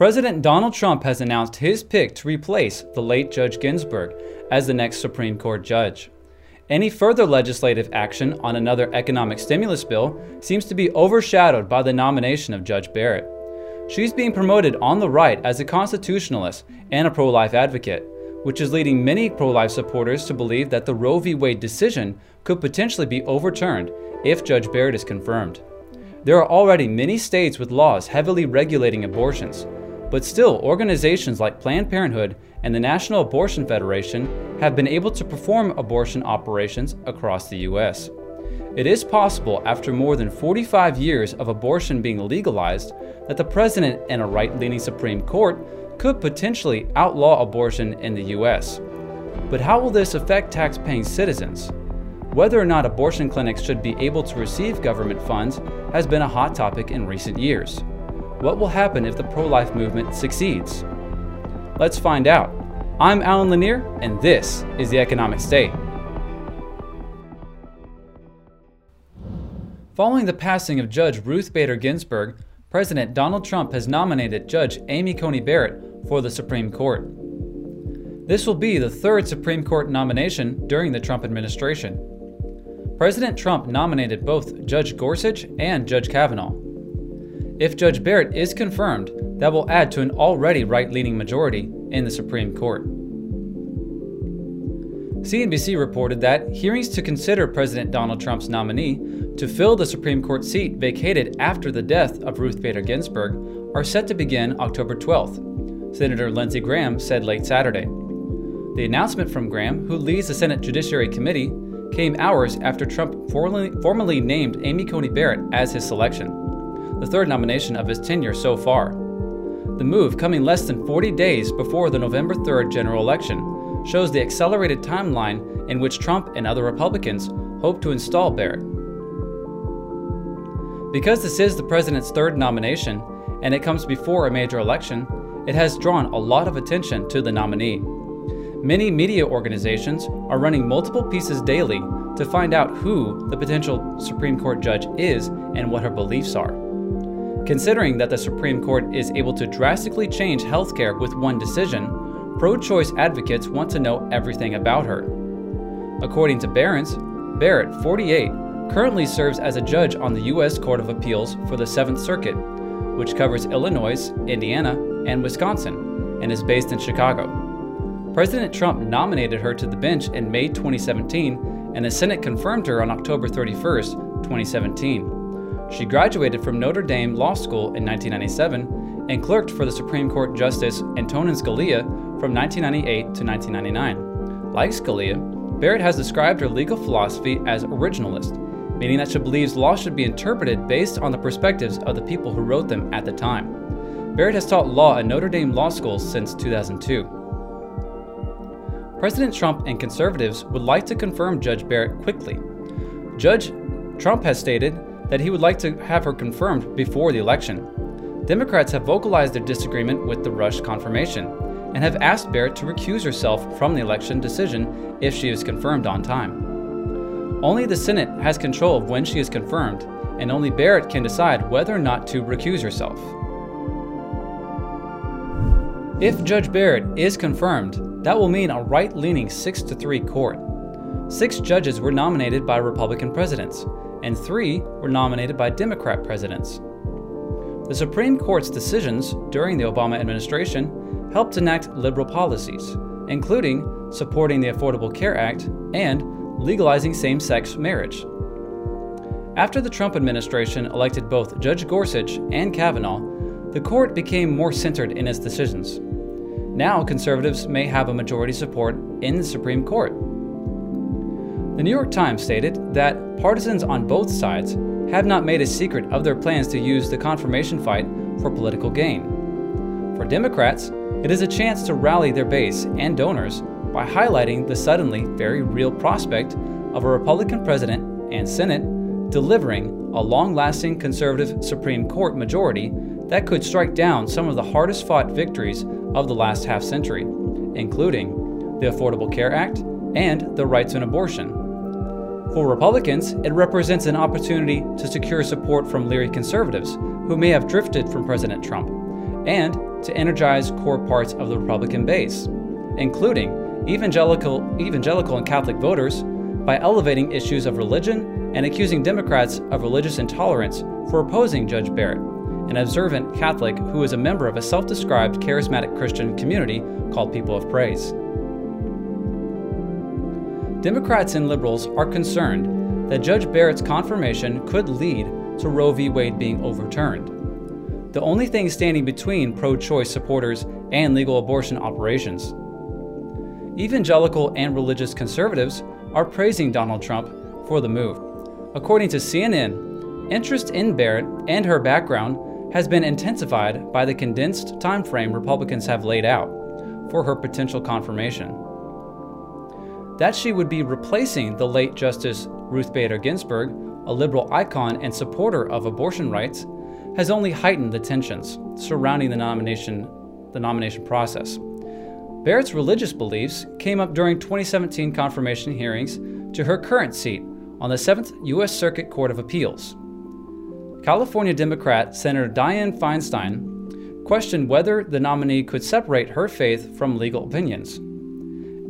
President Donald Trump has announced his pick to replace the late Judge Ginsburg as the next Supreme Court judge. Any further legislative action on another economic stimulus bill seems to be overshadowed by the nomination of Judge Barrett. She's being promoted on the right as a constitutionalist and a pro life advocate, which is leading many pro life supporters to believe that the Roe v. Wade decision could potentially be overturned if Judge Barrett is confirmed. There are already many states with laws heavily regulating abortions, but still, organizations like Planned Parenthood and the National Abortion Federation have been able to perform abortion operations across the U.S. It is possible, after more than 45 years of abortion being legalized, that the president and a right leaning Supreme Court could potentially outlaw abortion in the U.S. But how will this affect tax paying citizens? Whether or not abortion clinics should be able to receive government funds has been a hot topic in recent years. What will happen if the pro life movement succeeds? Let's find out. I'm Alan Lanier, and this is The Economic State. Following the passing of Judge Ruth Bader Ginsburg, President Donald Trump has nominated Judge Amy Coney Barrett for the Supreme Court. This will be the third Supreme Court nomination during the Trump administration. President Trump nominated both Judge Gorsuch and Judge Kavanaugh. If Judge Barrett is confirmed, that will add to an already right leaning majority in the Supreme Court. CNBC reported that hearings to consider President Donald Trump's nominee to fill the Supreme Court seat vacated after the death of Ruth Bader Ginsburg are set to begin October 12th, Senator Lindsey Graham said late Saturday. The announcement from Graham, who leads the Senate Judiciary Committee, came hours after Trump formally, formally named Amy Coney Barrett as his selection the third nomination of his tenure so far. The move, coming less than 40 days before the November 3rd general election, shows the accelerated timeline in which Trump and other Republicans hope to install Barrett. Because this is the president's third nomination, and it comes before a major election, it has drawn a lot of attention to the nominee. Many media organizations are running multiple pieces daily to find out who the potential Supreme Court judge is and what her beliefs are. Considering that the Supreme Court is able to drastically change healthcare with one decision, pro choice advocates want to know everything about her. According to Barron's, Barrett, 48, currently serves as a judge on the U.S. Court of Appeals for the Seventh Circuit, which covers Illinois, Indiana, and Wisconsin, and is based in Chicago. President Trump nominated her to the bench in May 2017, and the Senate confirmed her on October 31, 2017. She graduated from Notre Dame Law School in 1997 and clerked for the Supreme Court Justice Antonin Scalia from 1998 to 1999. Like Scalia, Barrett has described her legal philosophy as originalist, meaning that she believes law should be interpreted based on the perspectives of the people who wrote them at the time. Barrett has taught law at Notre Dame Law School since 2002. President Trump and conservatives would like to confirm Judge Barrett quickly. Judge Trump has stated that he would like to have her confirmed before the election. Democrats have vocalized their disagreement with the Rush confirmation and have asked Barrett to recuse herself from the election decision if she is confirmed on time. Only the Senate has control of when she is confirmed, and only Barrett can decide whether or not to recuse herself. If Judge Barrett is confirmed, that will mean a right leaning 6 3 court. Six judges were nominated by Republican presidents, and three were nominated by Democrat presidents. The Supreme Court's decisions during the Obama administration helped enact liberal policies, including supporting the Affordable Care Act and legalizing same sex marriage. After the Trump administration elected both Judge Gorsuch and Kavanaugh, the court became more centered in its decisions. Now, conservatives may have a majority support in the Supreme Court. The New York Times stated that partisans on both sides have not made a secret of their plans to use the confirmation fight for political gain. For Democrats, it is a chance to rally their base and donors by highlighting the suddenly very real prospect of a Republican president and Senate delivering a long lasting conservative Supreme Court majority that could strike down some of the hardest fought victories of the last half century, including the Affordable Care Act and the right to an abortion. For Republicans, it represents an opportunity to secure support from leery conservatives who may have drifted from President Trump, and to energize core parts of the Republican base, including evangelical, evangelical and Catholic voters, by elevating issues of religion and accusing Democrats of religious intolerance for opposing Judge Barrett, an observant Catholic who is a member of a self described charismatic Christian community called People of Praise. Democrats and liberals are concerned that Judge Barrett's confirmation could lead to Roe v. Wade being overturned. The only thing standing between pro choice supporters and legal abortion operations. Evangelical and religious conservatives are praising Donald Trump for the move. According to CNN, interest in Barrett and her background has been intensified by the condensed time frame Republicans have laid out for her potential confirmation. That she would be replacing the late Justice Ruth Bader Ginsburg, a liberal icon and supporter of abortion rights, has only heightened the tensions surrounding the nomination, the nomination process. Barrett's religious beliefs came up during 2017 confirmation hearings to her current seat on the 7th U.S. Circuit Court of Appeals. California Democrat Senator Dianne Feinstein questioned whether the nominee could separate her faith from legal opinions.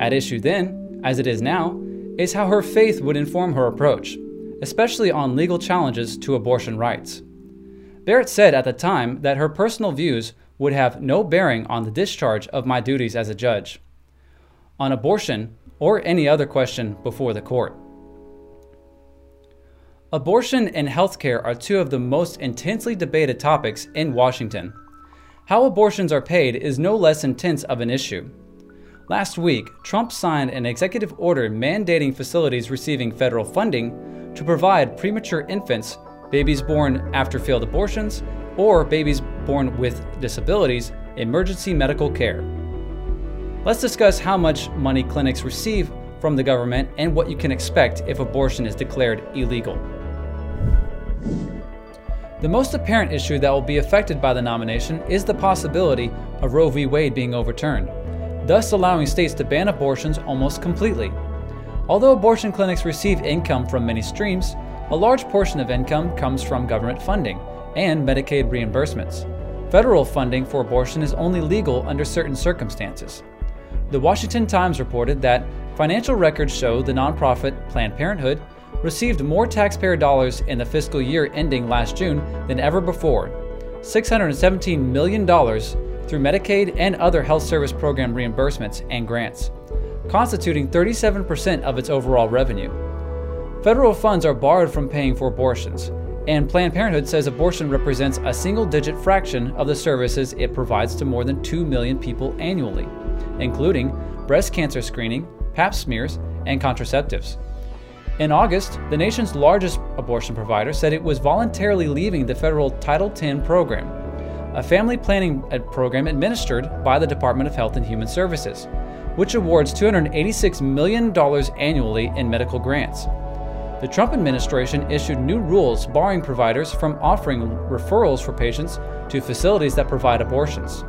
At issue then, as it is now, is how her faith would inform her approach, especially on legal challenges to abortion rights. Barrett said at the time that her personal views would have no bearing on the discharge of my duties as a judge, on abortion, or any other question before the court. Abortion and healthcare are two of the most intensely debated topics in Washington. How abortions are paid is no less intense of an issue. Last week, Trump signed an executive order mandating facilities receiving federal funding to provide premature infants, babies born after failed abortions, or babies born with disabilities emergency medical care. Let's discuss how much money clinics receive from the government and what you can expect if abortion is declared illegal. The most apparent issue that will be affected by the nomination is the possibility of Roe v. Wade being overturned, thus allowing states to ban abortions almost completely. Although abortion clinics receive income from many streams, a large portion of income comes from government funding, and Medicaid reimbursements. Federal funding for abortion is only legal under certain circumstances. The Washington Times reported that financial records show the nonprofit Planned Parenthood received more taxpayer dollars in the fiscal year ending last June than ever before $617 million through Medicaid and other health service program reimbursements and grants, constituting 37% of its overall revenue. Federal funds are borrowed from paying for abortions, and Planned Parenthood says abortion represents a single digit fraction of the services it provides to more than 2 million people annually, including breast cancer screening, pap smears, and contraceptives. In August, the nation's largest abortion provider said it was voluntarily leaving the federal Title X program, a family planning program administered by the Department of Health and Human Services, which awards $286 million annually in medical grants the Trump administration issued new rules barring providers from offering referrals for patients to facilities that provide abortions.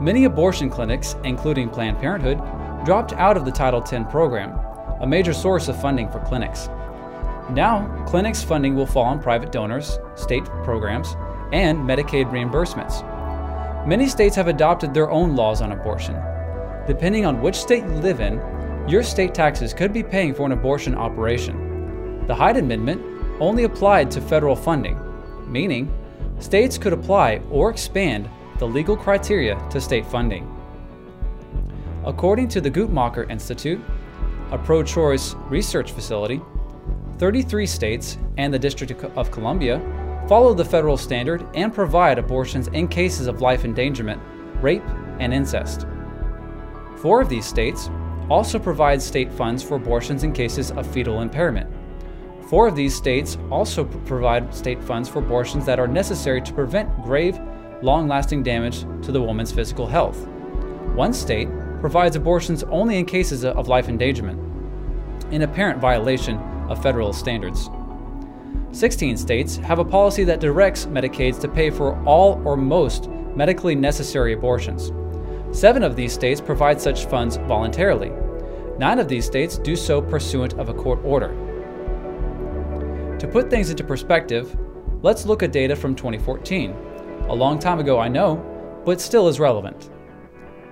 Many abortion clinics, including Planned Parenthood, dropped out of the Title X program, a major source of funding for clinics. Now, clinics' funding will fall on private donors, state programs, and Medicaid reimbursements. Many states have adopted their own laws on abortion. Depending on which state you live in, your state taxes could be paying for an abortion operation. The Hyde Amendment only applied to federal funding, meaning states could apply or expand the legal criteria to state funding. According to the Guttmacher Institute, a pro choice research facility, 33 states and the District of Columbia follow the federal standard and provide abortions in cases of life endangerment, rape, and incest. Four of these states also provide state funds for abortions in cases of fetal impairment. Four of these states also provide state funds for abortions that are necessary to prevent grave, long lasting damage to the woman's physical health. One state provides abortions only in cases of life endangerment, in apparent violation of federal standards. 16 states have a policy that directs Medicaids to pay for all or most medically necessary abortions. Seven of these states provide such funds voluntarily. Nine of these states do so pursuant of a court order. To put things into perspective, let's look at data from 2014, A long time ago, I know, but still is relevant.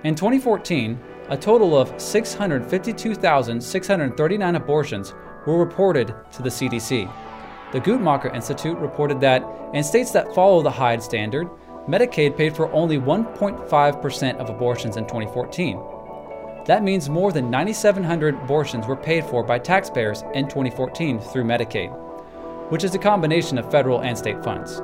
In 2014, a total of 652,639 abortions were reported to the CDC. The Guttmacher Institute reported that in states that follow the Hyde standard, Medicaid paid for only 1.5% of abortions in 2014. That means more than 9,700 abortions were paid for by taxpayers in 2014 through Medicaid, which is a combination of federal and state funds.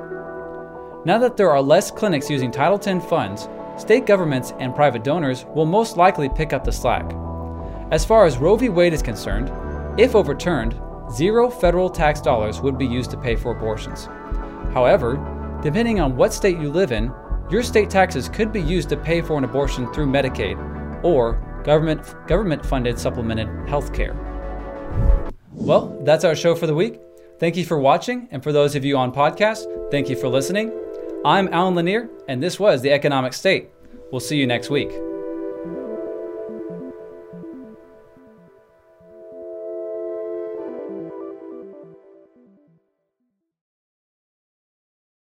Now that there are less clinics using Title X funds, state governments and private donors will most likely pick up the slack. As far as Roe v. Wade is concerned, if overturned, zero federal tax dollars would be used to pay for abortions. However, depending on what state you live in, your state taxes could be used to pay for an abortion through Medicaid or government government funded supplemented health care. Well, that's our show for the week. Thank you for watching, and for those of you on podcast, thank you for listening. I'm Alan Lanier, and this was The Economic State. We'll see you next week.